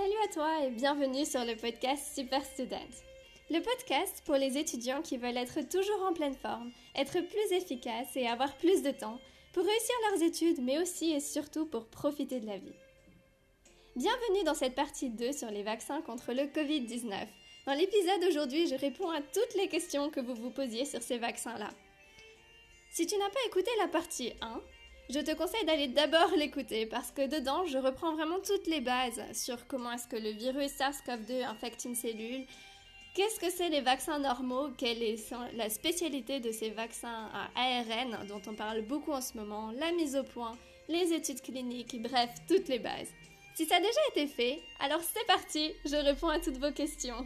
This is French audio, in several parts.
Salut à toi et bienvenue sur le podcast Super Student. Le podcast pour les étudiants qui veulent être toujours en pleine forme, être plus efficaces et avoir plus de temps pour réussir leurs études, mais aussi et surtout pour profiter de la vie. Bienvenue dans cette partie 2 sur les vaccins contre le Covid-19. Dans l'épisode d'aujourd'hui, je réponds à toutes les questions que vous vous posiez sur ces vaccins-là. Si tu n'as pas écouté la partie 1, je te conseille d'aller d'abord l'écouter parce que dedans, je reprends vraiment toutes les bases sur comment est-ce que le virus SARS-CoV-2 infecte une cellule, qu'est-ce que c'est les vaccins normaux, quelle est la spécialité de ces vaccins à ARN dont on parle beaucoup en ce moment, la mise au point, les études cliniques, bref, toutes les bases. Si ça a déjà été fait, alors c'est parti, je réponds à toutes vos questions.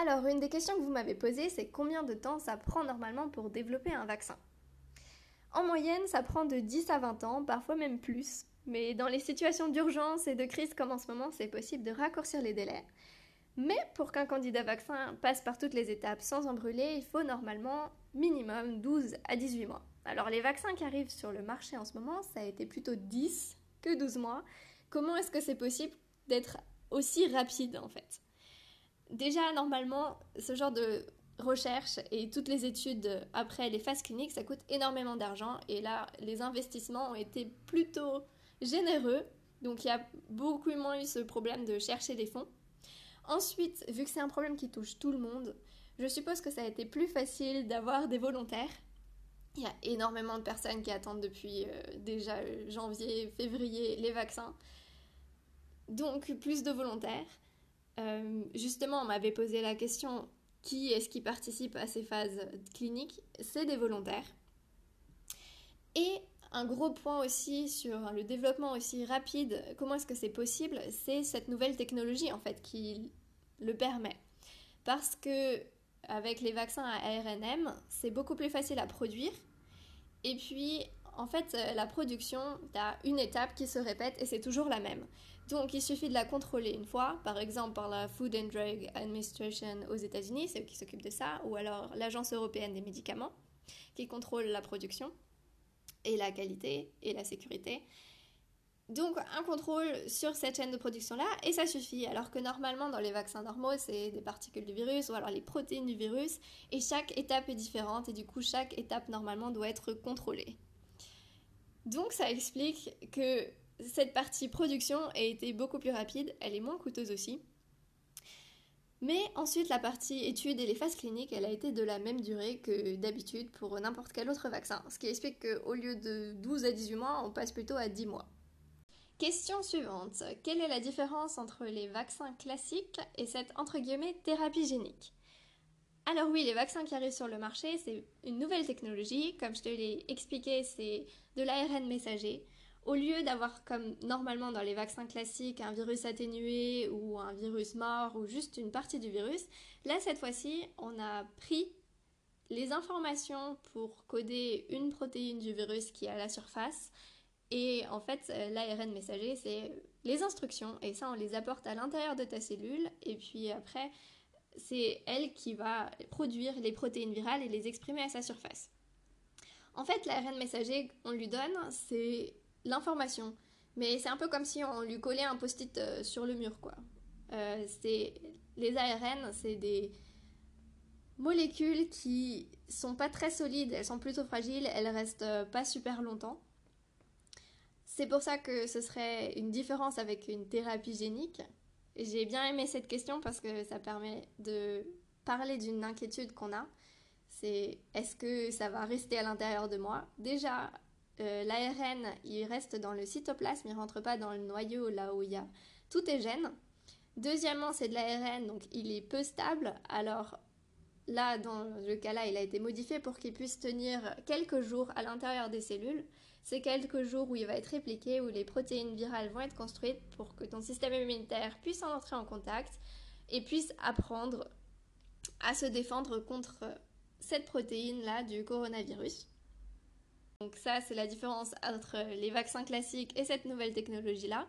Alors, une des questions que vous m'avez posées, c'est combien de temps ça prend normalement pour développer un vaccin? En moyenne, ça prend de 10 à 20 ans, parfois même plus. Mais dans les situations d'urgence et de crise comme en ce moment, c'est possible de raccourcir les délais. Mais pour qu'un candidat vaccin passe par toutes les étapes sans en brûler, il faut normalement minimum 12 à 18 mois. Alors les vaccins qui arrivent sur le marché en ce moment, ça a été plutôt 10 que 12 mois. Comment est-ce que c'est possible d'être aussi rapide en fait? Déjà, normalement, ce genre de recherche et toutes les études après les phases cliniques, ça coûte énormément d'argent. Et là, les investissements ont été plutôt généreux. Donc il y a beaucoup moins eu ce problème de chercher des fonds. Ensuite, vu que c'est un problème qui touche tout le monde, je suppose que ça a été plus facile d'avoir des volontaires. Il y a énormément de personnes qui attendent depuis euh, déjà janvier, février les vaccins. Donc plus de volontaires. Euh, justement, on m'avait posé la question qui est-ce qui participe à ces phases cliniques C'est des volontaires. Et un gros point aussi sur le développement aussi rapide, comment est-ce que c'est possible C'est cette nouvelle technologie en fait qui le permet. Parce que avec les vaccins à ARNM, c'est beaucoup plus facile à produire. Et puis, en fait, la production, tu as une étape qui se répète et c'est toujours la même. Donc il suffit de la contrôler une fois, par exemple par la Food and Drug Administration aux États-Unis, c'est eux qui s'occupent de ça, ou alors l'Agence européenne des médicaments, qui contrôle la production et la qualité et la sécurité. Donc un contrôle sur cette chaîne de production-là, et ça suffit, alors que normalement dans les vaccins normaux, c'est des particules du virus ou alors les protéines du virus, et chaque étape est différente, et du coup chaque étape normalement doit être contrôlée. Donc ça explique que cette partie production a été beaucoup plus rapide, elle est moins coûteuse aussi. Mais ensuite, la partie études et les phases cliniques, elle a été de la même durée que d'habitude pour n'importe quel autre vaccin, ce qui explique qu'au lieu de 12 à 18 mois, on passe plutôt à 10 mois. Question suivante. Quelle est la différence entre les vaccins classiques et cette entre guillemets thérapie génique? Alors oui, les vaccins qui arrivent sur le marché, c'est une nouvelle technologie. Comme je te l'ai expliqué, c'est de l'ARN messager. Au lieu d'avoir comme normalement dans les vaccins classiques un virus atténué ou un virus mort ou juste une partie du virus, là cette fois-ci on a pris les informations pour coder une protéine du virus qui est à la surface et en fait euh, l'ARN messager c'est les instructions et ça on les apporte à l'intérieur de ta cellule et puis après c'est elle qui va produire les protéines virales et les exprimer à sa surface. En fait, l'ARN messager, on lui donne, c'est l'information. Mais c'est un peu comme si on lui collait un post-it euh, sur le mur, quoi. Euh, les ARN, c'est des molécules qui sont pas très solides, elles sont plutôt fragiles, elles restent euh, pas super longtemps. C'est pour ça que ce serait une différence avec une thérapie génique. J'ai bien aimé cette question parce que ça permet de parler d'une inquiétude qu'on a. C'est est-ce que ça va rester à l'intérieur de moi? Déjà, euh, l'ARN, il reste dans le cytoplasme, il rentre pas dans le noyau là où il y a tous tes gènes. Deuxièmement, c'est de l'ARN, donc il est peu stable. Alors là, dans le cas-là, il a été modifié pour qu'il puisse tenir quelques jours à l'intérieur des cellules. C'est quelques jours où il va être répliqué, où les protéines virales vont être construites pour que ton système immunitaire puisse en entrer en contact et puisse apprendre à se défendre contre cette protéine-là du coronavirus. Donc ça, c'est la différence entre les vaccins classiques et cette nouvelle technologie-là.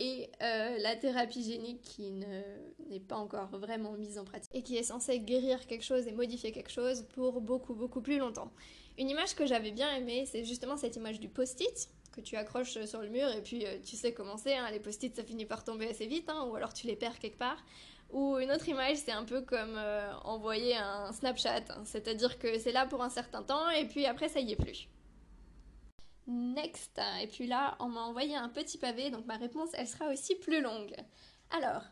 Et euh, la thérapie génique qui n'est pas encore vraiment mise en pratique et qui est censée guérir quelque chose et modifier quelque chose pour beaucoup beaucoup plus longtemps. Une image que j'avais bien aimée, c'est justement cette image du post-it que tu accroches sur le mur et puis euh, tu sais comment c'est, hein, les post-it ça finit par tomber assez vite, hein, ou alors tu les perds quelque part. Ou une autre image, c'est un peu comme euh, envoyer un Snapchat, hein. c'est-à-dire que c'est là pour un certain temps et puis après ça y est plus. Next, et puis là on m'a envoyé un petit pavé, donc ma réponse elle sera aussi plus longue. Alors,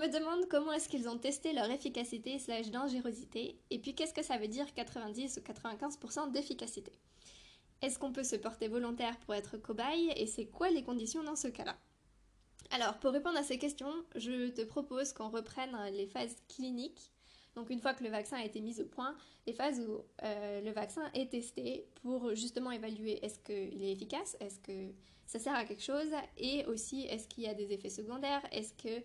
me demande comment est-ce qu'ils ont testé leur efficacité slash dangerosité, et puis qu'est-ce que ça veut dire 90 ou 95% d'efficacité. Est-ce qu'on peut se porter volontaire pour être cobaye, et c'est quoi les conditions dans ce cas-là? Alors, pour répondre à ces questions, je te propose qu'on reprenne les phases cliniques. Donc une fois que le vaccin a été mis au point, les phases où euh, le vaccin est testé pour justement évaluer est-ce qu'il est efficace, est-ce que ça sert à quelque chose, et aussi est-ce qu'il y a des effets secondaires, est-ce que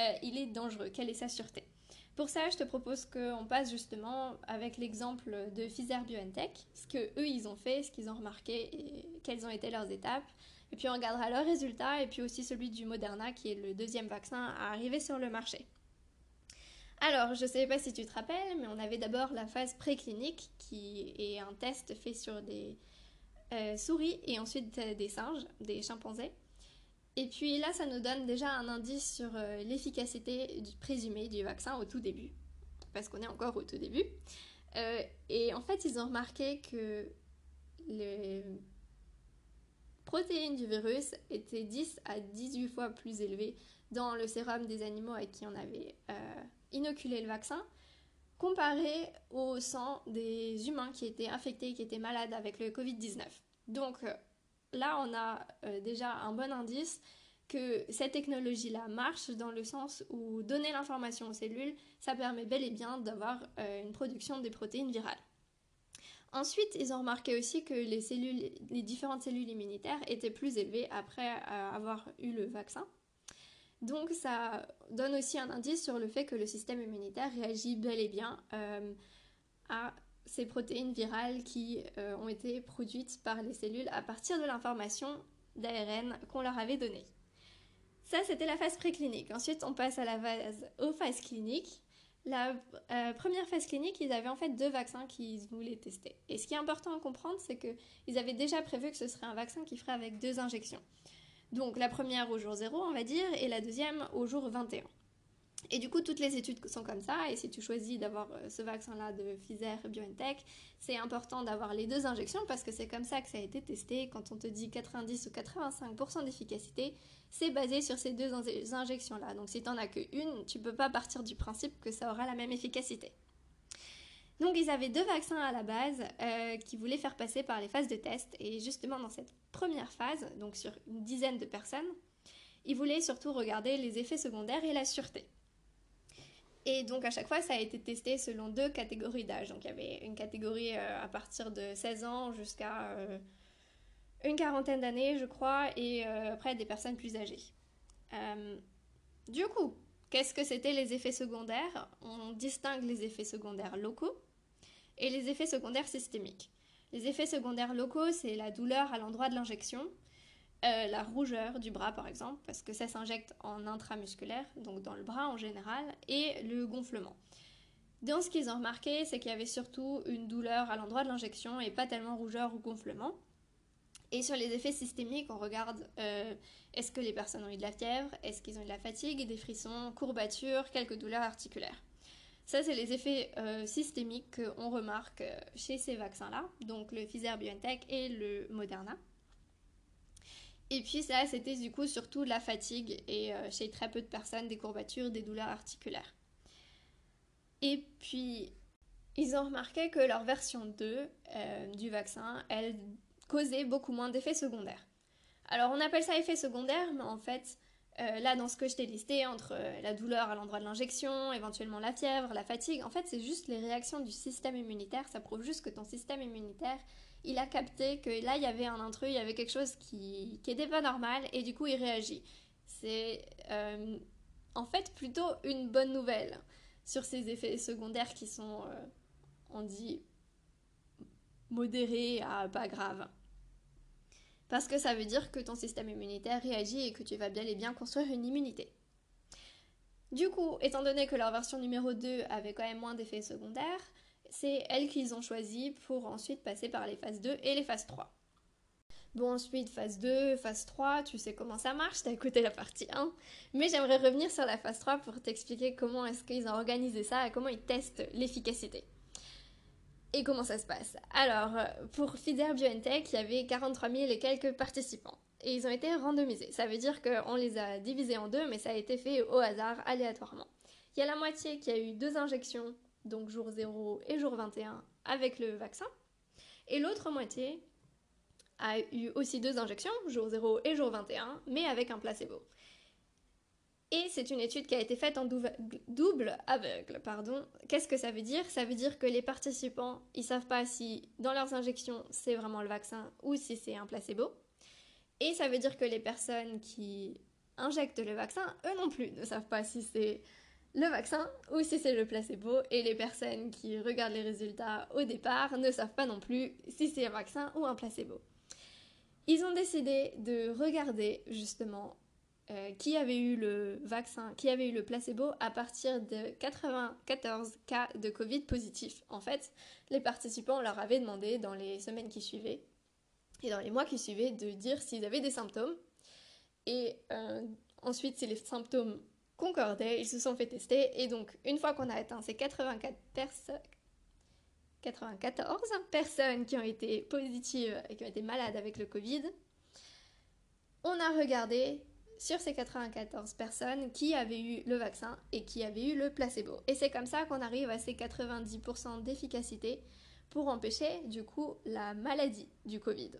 euh, il est dangereux Quelle est sa sûreté? Pour ça, je te propose qu'on passe justement avec l'exemple de Pfizer BioNTech, ce que eux ils ont fait, ce qu'ils ont remarqué et quelles ont été leurs étapes. Et puis on regardera leurs résultats et puis aussi celui du Moderna qui est le deuxième vaccin à arriver sur le marché. Alors, je ne sais pas si tu te rappelles, mais on avait d'abord la phase préclinique qui est un test fait sur des euh, souris et ensuite des singes, des chimpanzés. Et puis là, ça nous donne déjà un indice sur euh, l'efficacité présumée du vaccin au tout début, parce qu'on est encore au tout début. Euh, et en fait, ils ont remarqué que les protéines du virus étaient 10 à 18 fois plus élevées dans le sérum des animaux à qui on avait euh, inoculé le vaccin, comparé au sang des humains qui étaient infectés, qui étaient malades avec le Covid-19. Donc, là, on a euh, déjà un bon indice que cette technologie-là marche dans le sens où donner l'information aux cellules, ça permet bel et bien d'avoir euh, une production des protéines virales. Ensuite, ils ont remarqué aussi que les, différentes cellules immunitaires étaient plus élevées après euh, avoir eu le vaccin. Donc ça donne aussi un indice sur le fait que le système immunitaire réagit bel et bien à ces protéines virales qui euh, ont été produites par les cellules à partir de l'information d'ARN qu'on leur avait donnée. Ça, c'était la phase préclinique. Ensuite, on passe à la phase aux phases cliniques. La euh, première phase clinique, ils avaient en fait deux vaccins qu'ils voulaient tester. Et ce qui est important à comprendre, c'est qu'ils avaient déjà prévu que ce serait un vaccin qui ferait avec deux injections. Donc la première au jour 0, on va dire, et la deuxième au jour 21. Et du coup, toutes les études sont comme ça. Et si tu choisis d'avoir euh, ce vaccin-là de Pfizer BioNTech, c'est important d'avoir les deux injections parce que c'est comme ça que ça a été testé. Quand on te dit 90 ou 85% d'efficacité, c'est basé sur ces deux injections-là. Donc si tu n'en as qu'une, tu peux pas partir du principe que ça aura la même efficacité. Donc ils avaient deux vaccins à la base euh, qui voulaient faire passer par les phases de test. Et justement dans cette première phase, donc sur une dizaine de personnes, ils voulaient surtout regarder les effets secondaires et la sûreté. Et donc à chaque fois, ça a été testé selon deux catégories d'âge. Donc il y avait une catégorie euh, à partir de 16 ans jusqu'à euh, une quarantaine d'années, je crois, et euh, après des personnes plus âgées. du coup, qu'est-ce que c'était les effets secondaires? On distingue les effets secondaires locaux et les effets secondaires systémiques. Les effets secondaires locaux, c'est la douleur à l'endroit de l'injection, euh, la rougeur du bras par exemple, parce que ça s'injecte en intramusculaire, donc dans le bras en général, et le gonflement. Dans ce qu'ils ont remarqué, c'est qu'il y avait surtout une douleur à l'endroit de l'injection et pas tellement rougeur ou gonflement. Et sur les effets systémiques, on regarde euh, est-ce que les personnes ont eu de la fièvre, est-ce qu'ils ont eu de la fatigue, des frissons, courbatures, quelques douleurs articulaires. Ça, c'est les effets euh, systémiques qu'on remarque chez ces vaccins-là, donc le Pfizer BioNTech et le Moderna. Et puis ça, c'était du coup surtout la fatigue et euh, chez très peu de personnes des courbatures, des douleurs articulaires. Et puis, ils ont remarqué que leur version 2 euh, du vaccin, elle causait beaucoup moins d'effets secondaires. Alors on appelle ça effet secondaire, mais en fait, euh, là dans ce que je t'ai listé, entre la douleur à l'endroit de l'injection, éventuellement la fièvre, la fatigue, en fait c'est juste les réactions du système immunitaire, ça prouve juste que ton système immunitaire il a capté que là, il y avait un intrus, il y avait quelque chose qui n'était pas normal, et du coup, il réagit. C'est euh, en fait plutôt une bonne nouvelle sur ces effets secondaires qui sont, euh, on dit, modérés à pas graves. Parce que ça veut dire que ton système immunitaire réagit et que tu vas bien et bien construire une immunité. Du coup, étant donné que leur version numéro 2 avait quand même moins d'effets secondaires, c'est elles qu'ils ont choisi pour ensuite passer par les phases 2 et les phases 3. Bon, ensuite, phase 2, phase 3, tu sais comment ça marche, t'as écouté la partie 1. Mais j'aimerais revenir sur la phase 3 pour t'expliquer comment est-ce qu'ils ont organisé ça et comment ils testent l'efficacité. Et comment ça se passe Alors, pour Pfizer BioNTech, il y avait 43 000 et quelques participants. Et ils ont été randomisés. Ça veut dire qu'on les a divisés en deux, mais ça a été fait au hasard, aléatoirement. Il y a la moitié qui a eu deux injections, donc jour 0 et jour 21, avec le vaccin. Et l'autre moitié a eu aussi deux injections, jour 0 et jour 21, mais avec un placebo. Et c'est une étude qui a été faite en double aveugle. Pardon. Qu'est-ce que ça veut dire? Ça veut dire que les participants, ils savent pas si dans leurs injections c'est vraiment le vaccin ou si c'est un placebo. Et ça veut dire que les personnes qui injectent le vaccin, eux non plus, ne savent pas si c'est le vaccin ou si c'est le placebo. Et les personnes qui regardent les résultats au départ ne savent pas non plus si c'est un vaccin ou un placebo. Ils ont décidé de regarder justement euh, qui avait eu le vaccin, qui avait eu le placebo à partir de 94 cas de Covid positifs. En fait, les participants leur avaient demandé dans les semaines qui suivaient et dans les mois qui suivaient de dire s'ils avaient des symptômes. Et euh, ensuite, si les symptômes concordaient, ils se sont fait tester. Et donc, une fois qu'on a atteint ces 84 personnes, 94 personnes qui ont été positives et qui ont été malades avec le Covid, on a regardé sur ces 94 personnes qui avaient eu le vaccin et qui avaient eu le placebo. Et c'est comme ça qu'on arrive à ces 90% d'efficacité pour empêcher du coup la maladie du Covid.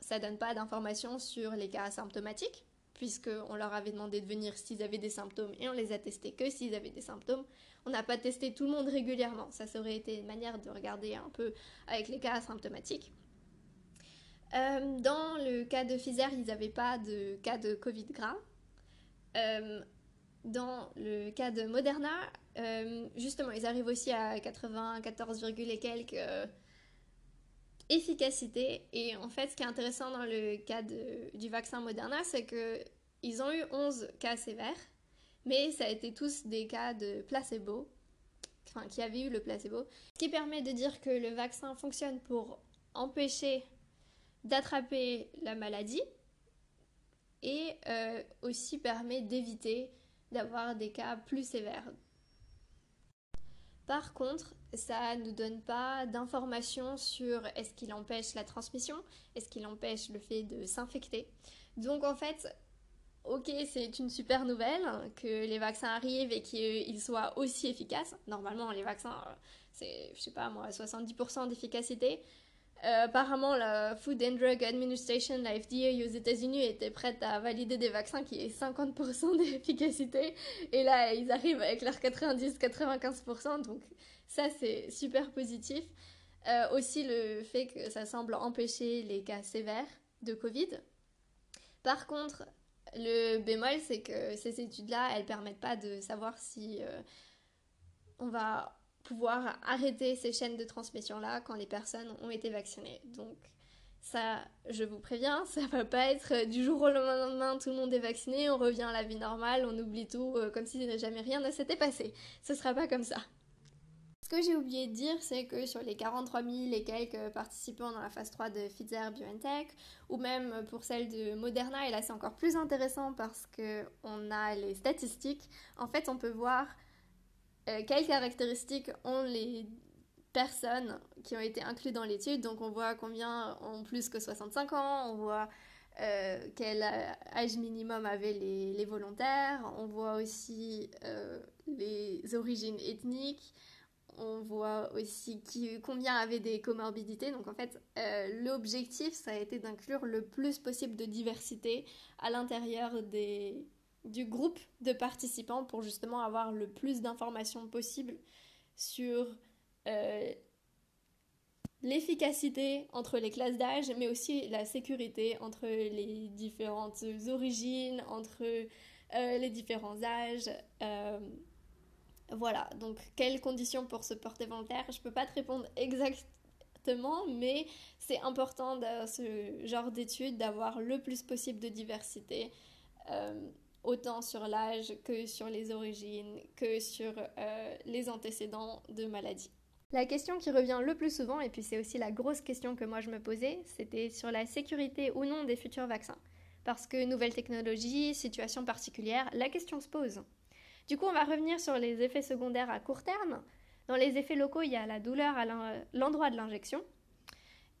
Ça donne pas d'informations sur les cas asymptomatiques, puisqu'on leur avait demandé de venir s'ils avaient des symptômes et on les a testés que s'ils avaient des symptômes. On n'a pas testé tout le monde régulièrement. Ça, aurait été une manière de regarder un peu avec les cas asymptomatiques. Euh, dans le cas de Pfizer, ils n'avaient pas de cas de Covid gras. Euh, dans le cas de Moderna, euh, justement, ils arrivent aussi à 94, et quelques efficacité. Et en fait, ce qui est intéressant dans le cas du vaccin Moderna, c'est qu'ils ont eu 11 cas sévères mais ça a été tous des cas de placebo, enfin qui avaient eu le placebo, ce qui permet de dire que le vaccin fonctionne pour empêcher d'attraper la maladie et euh, aussi permet d'éviter d'avoir des cas plus sévères. Par contre, ça ne donne pas d'informations sur est-ce qu'il empêche la transmission, est-ce qu'il empêche le fait de s'infecter. Donc en fait, ok, c'est une super nouvelle que les vaccins arrivent et qu'ils soient aussi efficaces. Normalement, les vaccins, c'est, je sais pas moi, 70% d'efficacité. Euh, apparemment, la Food and Drug Administration, la FDA aux États-Unis, était prête à valider des vaccins qui aient 50% d'efficacité. Et là, ils arrivent avec leurs 90-95%. Donc, ça, c'est super positif. Euh, aussi, le fait que ça semble empêcher les cas sévères de Covid. Par contre, le bémol, c'est que ces études-là, elles permettent pas de savoir si euh, on va pouvoir arrêter ces chaînes de transmission-là quand les personnes ont été vaccinées. Donc ça, je vous préviens, ça va pas être du jour au lendemain, tout le monde est vacciné, on revient à la vie normale, on oublie tout euh, comme si jamais rien ne s'était passé. Ce sera pas comme ça. Ce que j'ai oublié de dire, c'est que sur les 43 000 et quelques participants dans la phase 3 de Pfizer BioNTech, ou même pour celle de Moderna, et là c'est encore plus intéressant parce qu'on a les statistiques, en fait on peut voir euh, quelles caractéristiques ont les personnes qui ont été incluses dans l'étude. Donc on voit combien ont plus que 65 ans, on voit euh, quel âge minimum avaient les, volontaires, on voit aussi euh, les origines ethniques, on voit aussi qui, combien avaient des comorbidités. Donc en fait, euh, l'objectif, ça a été d'inclure le plus possible de diversité à l'intérieur du groupe de participants pour justement avoir le plus d'informations possible sur euh, l'efficacité entre les classes d'âge, mais aussi la sécurité entre les différentes origines, entre euh, les différents âges. Voilà, donc quelles conditions pour se porter volontaire Je peux pas te répondre exactement, mais c'est important dans ce genre d'études d'avoir le plus possible de diversité, euh, autant sur l'âge que sur les origines, que sur euh, les antécédents de maladie. La question qui revient le plus souvent, et puis c'est aussi la grosse question que moi je me posais, c'était sur la sécurité ou non des futurs vaccins. Parce que nouvelle technologie, situation particulière, la question se pose. Du coup, on va revenir sur les effets secondaires à court terme. Dans les effets locaux, il y a la douleur à l'endroit de l'injection.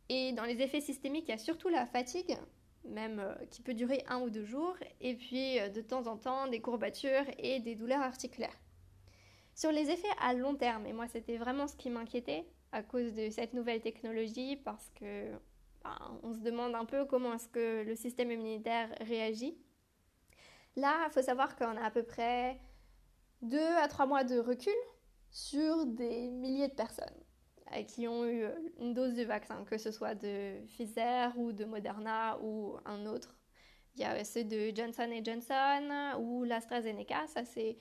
Et dans les effets systémiques, il y a surtout la fatigue, même euh, qui peut durer un ou deux jours, et puis euh, de temps en temps des courbatures et des douleurs articulaires. Sur les effets à long terme, et moi c'était vraiment ce qui m'inquiétait à cause de cette nouvelle technologie, parce que ben, on se demande un peu comment est-ce que le système immunitaire réagit. Là, il faut savoir qu'on a à peu près deux à trois mois de recul sur des milliers de personnes qui ont eu une dose de vaccin, que ce soit de Pfizer ou de Moderna ou un autre. Il y a ceux de Johnson Johnson ou l'AstraZeneca, ça c'est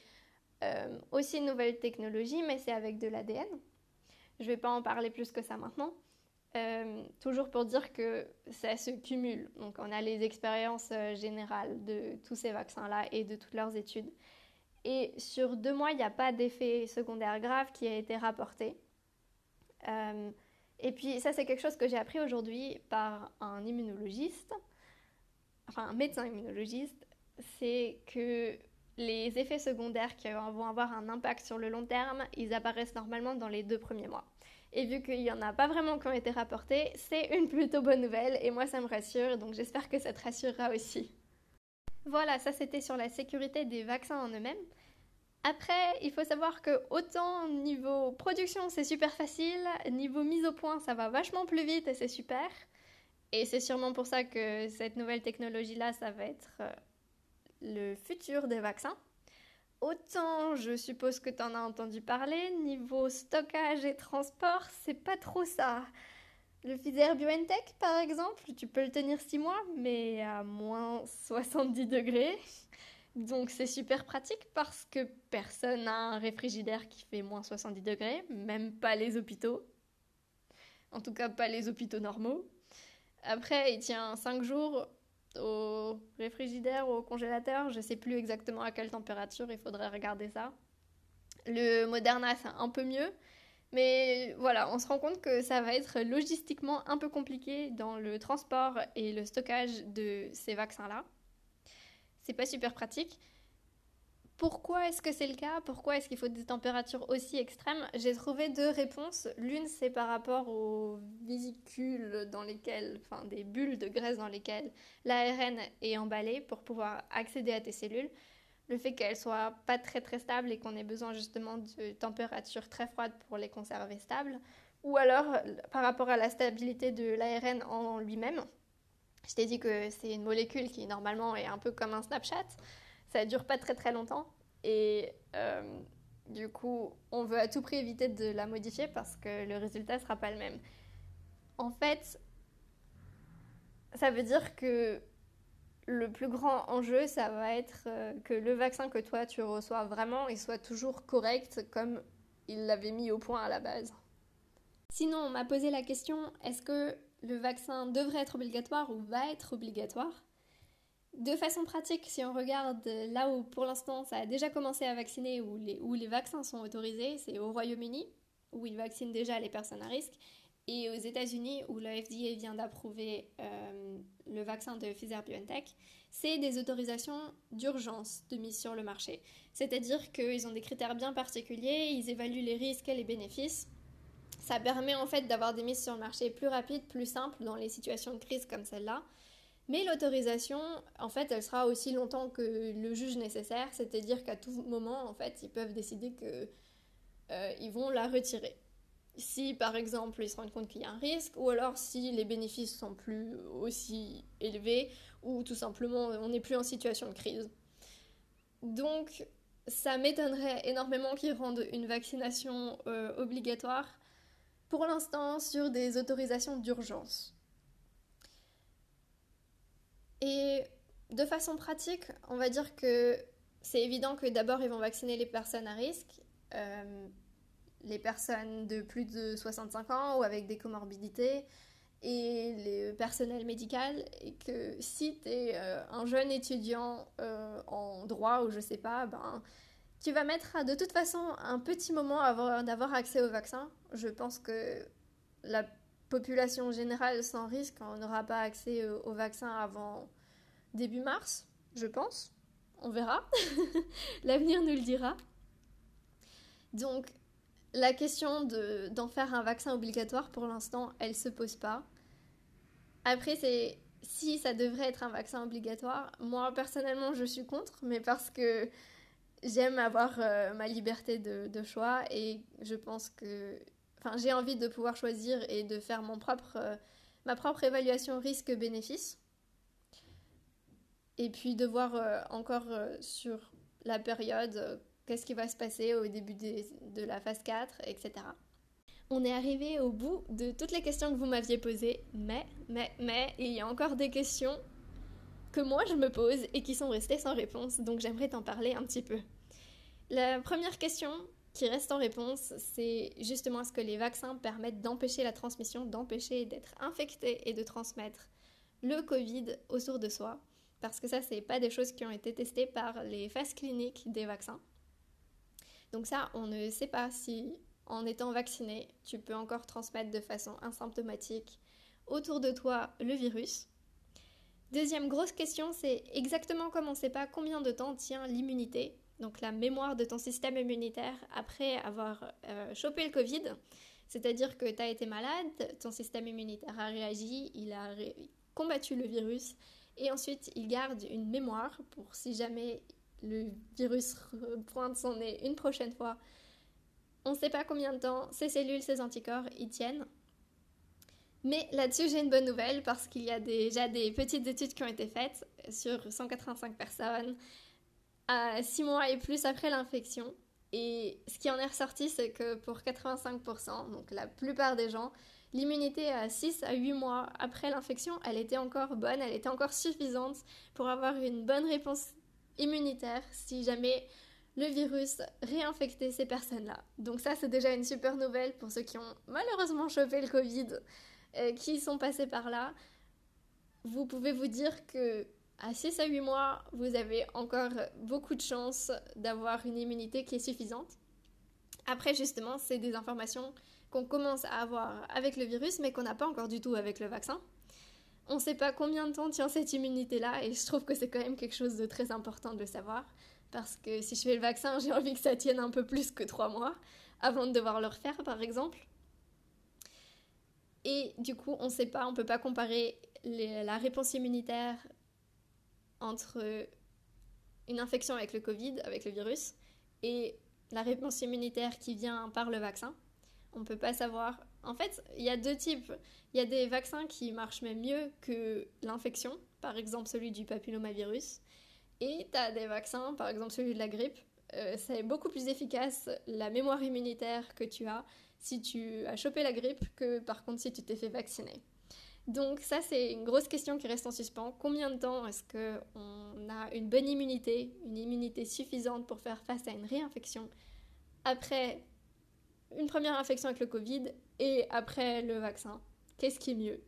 euh, aussi une nouvelle technologie, mais c'est avec de l'ADN. Je ne vais pas en parler plus que ça maintenant. Euh, toujours pour dire que ça se cumule. Donc on a les expériences euh, générales de tous ces vaccins-là et de toutes leurs études. Et sur deux mois, il n'y a pas d'effet secondaire grave qui a été rapporté. et puis ça, c'est quelque chose que j'ai appris aujourd'hui par un immunologiste, enfin un médecin immunologiste, c'est que les effets secondaires qui vont avoir un impact sur le long terme, ils apparaissent normalement dans les deux premiers mois. Et vu qu'il n'y en a pas vraiment qui ont été rapportés, c'est une plutôt bonne nouvelle et moi ça me rassure, donc j'espère que ça te rassurera aussi. Voilà, ça c'était sur la sécurité des vaccins en eux-mêmes. Après, il faut savoir que autant niveau production c'est super facile, niveau mise au point ça va vachement plus vite et c'est super. Et c'est sûrement pour ça que cette nouvelle technologie-là, ça va être euh, le futur des vaccins. Autant je suppose que tu en as entendu parler, niveau stockage et transport, c'est pas trop ça. Le Pfizer BioNTech, par exemple, tu peux le tenir 6 mois, mais à moins 70 degrés. Donc c'est super pratique parce que personne n'a un réfrigérateur qui fait moins 70 degrés, même pas les hôpitaux. En tout cas, pas les hôpitaux normaux. Après, il tient 5 jours au réfrigérateur ou au congélateur. Je sais plus exactement à quelle température, il faudrait regarder ça. Le Moderna, c'est un peu mieux. Mais voilà, on se rend compte que ça va être logistiquement un peu compliqué dans le transport et le stockage de ces vaccins-là. C'est pas super pratique. Pourquoi est-ce que c'est le cas? Pourquoi est-ce qu'il faut des températures aussi extrêmes? J'ai trouvé deux réponses. L'une, c'est par rapport aux vésicules dans lesquelles, enfin des bulles de graisse dans lesquelles l'ARN est emballé pour pouvoir accéder à tes cellules. Le fait qu'elles soient pas très très stables et qu'on ait besoin justement de températures très froides pour les conserver stables. Ou alors par rapport à la stabilité de l'ARN en lui-même. Je t'ai dit que c'est une molécule qui normalement est un peu comme un Snapchat ça dure pas très très longtemps. Et euh, du coup, on veut à tout prix éviter de la modifier parce que le résultat sera pas le même. En fait, ça veut dire que le plus grand enjeu, ça va être euh, que le vaccin que toi tu reçois vraiment, il soit toujours correct comme il l'avait mis au point à la base. Sinon, on m'a posé la question, est-ce que le vaccin devrait être obligatoire ou va être obligatoire? De façon pratique, si on regarde là où pour l'instant ça a déjà commencé à vacciner, où les, où les vaccins sont autorisés, c'est au Royaume-Uni, où ils vaccinent déjà les personnes à risque, et aux États-Unis, où la FDA vient d'approuver euh, le vaccin de Pfizer-BioNTech, c'est des autorisations d'urgence de mise sur le marché. C'est-à-dire qu'ils ont des critères bien particuliers, ils évaluent les risques et les bénéfices. Ça permet en fait d'avoir des mises sur le marché plus rapides, plus simples dans les situations de crise comme celle-là. Mais l'autorisation, en fait, elle sera aussi longtemps que le juge nécessaire, c'est-à-dire qu'à tout moment, en fait, ils peuvent décider que euh, vont la retirer. Si, par exemple, ils se rendent compte qu'il y a un risque, ou alors si les bénéfices sont plus aussi élevés, ou tout simplement on n'est plus en situation de crise. Donc, ça m'étonnerait énormément qu'ils rendent une vaccination euh, obligatoire pour l'instant sur des autorisations d'urgence. Et de façon pratique, on va dire que c'est évident que d'abord ils vont vacciner les personnes à risque, euh, les personnes de plus de 65 ans ou avec des comorbidités et le personnel médical et que si tu es euh, un jeune étudiant euh, en droit ou je sais pas, ben Tu vas mettre de toute façon un petit moment avant d'avoir accès au vaccin. Je pense que la population générale sans risque, n'aura pas accès au vaccin avant début mars, je pense. On verra. L'avenir nous le dira. Donc, la question d'en faire un vaccin obligatoire, pour l'instant, elle ne se pose pas. Après, c'est si ça devrait être un vaccin obligatoire. Moi, personnellement, je suis contre, mais parce que j'aime avoir euh, ma liberté de, choix et je pense que. Enfin, j'ai envie de pouvoir choisir et de faire mon propre, euh, ma propre évaluation risque-bénéfice. Et puis de voir euh, encore sur la période qu'est-ce qui va se passer au début de la phase 4, etc. On est arrivé au bout de toutes les questions que vous m'aviez posées, mais, mais, mais, il y a encore des questions que moi je me pose et qui sont restées sans réponse, donc j'aimerais t'en parler un petit peu. La première question qui reste en réponse, c'est justement est-ce que les vaccins permettent d'empêcher la transmission, d'empêcher d'être infecté et de transmettre le Covid autour de soi? Parce que ça, c'est pas des choses qui ont été testées par les phases cliniques des vaccins. Donc ça, on ne sait pas si en étant vacciné, tu peux encore transmettre de façon asymptomatique autour de toi le virus. Deuxième grosse question, c'est exactement comme on ne sait pas combien de temps tient l'immunité, donc la mémoire de ton système immunitaire après avoir euh, chopé le Covid. C'est-à-dire que tu as été malade, ton système immunitaire a réagi, il a combattu le virus et ensuite il garde une mémoire pour si jamais le virus pointe son nez une prochaine fois. On ne sait pas combien de temps ces cellules, ces anticorps y tiennent. Mais là-dessus, j'ai une bonne nouvelle parce qu'il y a déjà des petites études qui ont été faites sur 185 personnes à 6 mois et plus après l'infection. Et ce qui en est ressorti, c'est que pour 85%, donc la plupart des gens, l'immunité à 6 à 8 mois après l'infection, elle était encore bonne, elle était encore suffisante pour avoir une bonne réponse immunitaire si jamais le virus réinfectait ces personnes-là. Donc ça, c'est déjà une super nouvelle pour ceux qui ont malheureusement chopé le Covid, euh, qui sont passés par là. Vous pouvez vous dire que à 6 à 8 mois, vous avez encore beaucoup de chances d'avoir une immunité qui est suffisante. Après, justement, c'est des informations qu'on commence à avoir avec le virus, mais qu'on n'a pas encore du tout avec le vaccin. On ne sait pas combien de temps tient cette immunité-là, et je trouve que c'est quand même quelque chose de très important de le savoir, parce que si je fais le vaccin, j'ai envie que ça tienne un peu plus que trois mois, avant de devoir le refaire, par exemple. Et du coup, on ne sait pas, on ne peut pas comparer la réponse immunitaire entre une infection avec le Covid, avec le virus, et la réponse immunitaire qui vient par le vaccin. On ne peut pas savoir en fait, il y a deux types. Il y a des vaccins qui marchent même mieux que l'infection, par exemple celui du papillomavirus. Et tu as des vaccins, par exemple celui de la grippe. Euh, c'est beaucoup plus efficace la mémoire immunitaire que tu as si tu as chopé la grippe que par contre si tu t'es fait vacciner. Donc ça c'est une grosse question qui reste en suspens. Combien de temps est-ce qu'on a une bonne immunité, une immunité suffisante pour faire face à une réinfection après une première infection avec le Covid et après le vaccin. Qu'est-ce qui est mieux?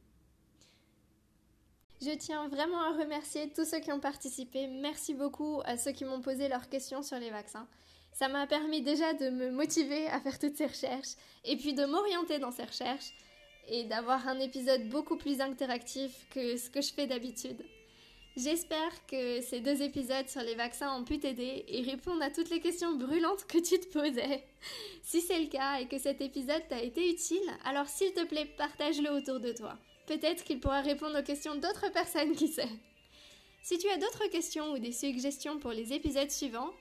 Je tiens vraiment à remercier tous ceux qui ont participé. Merci beaucoup à ceux qui m'ont posé leurs questions sur les vaccins. Ça m'a permis déjà de me motiver à faire toutes ces recherches et puis de m'orienter dans ces recherches et d'avoir un épisode beaucoup plus interactif que ce que je fais d'habitude. J'espère que ces deux épisodes sur les vaccins ont pu t'aider et répondre à toutes les questions brûlantes que tu te posais. Si c'est le cas et que cet épisode t'a été utile, alors s'il te plaît, partage-le autour de toi. Peut-être qu'il pourra répondre aux questions d'autres personnes, qui sait. Si tu as d'autres questions ou des suggestions pour les épisodes suivants,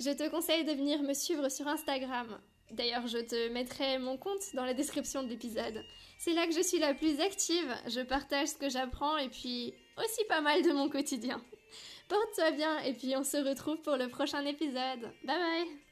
je te conseille de venir me suivre sur Instagram. D'ailleurs, je te mettrai mon compte dans la description de l'épisode. C'est là que je suis la plus active, je partage ce que j'apprends et puis aussi pas mal de mon quotidien. Porte-toi bien et puis on se retrouve pour le prochain épisode. Bye bye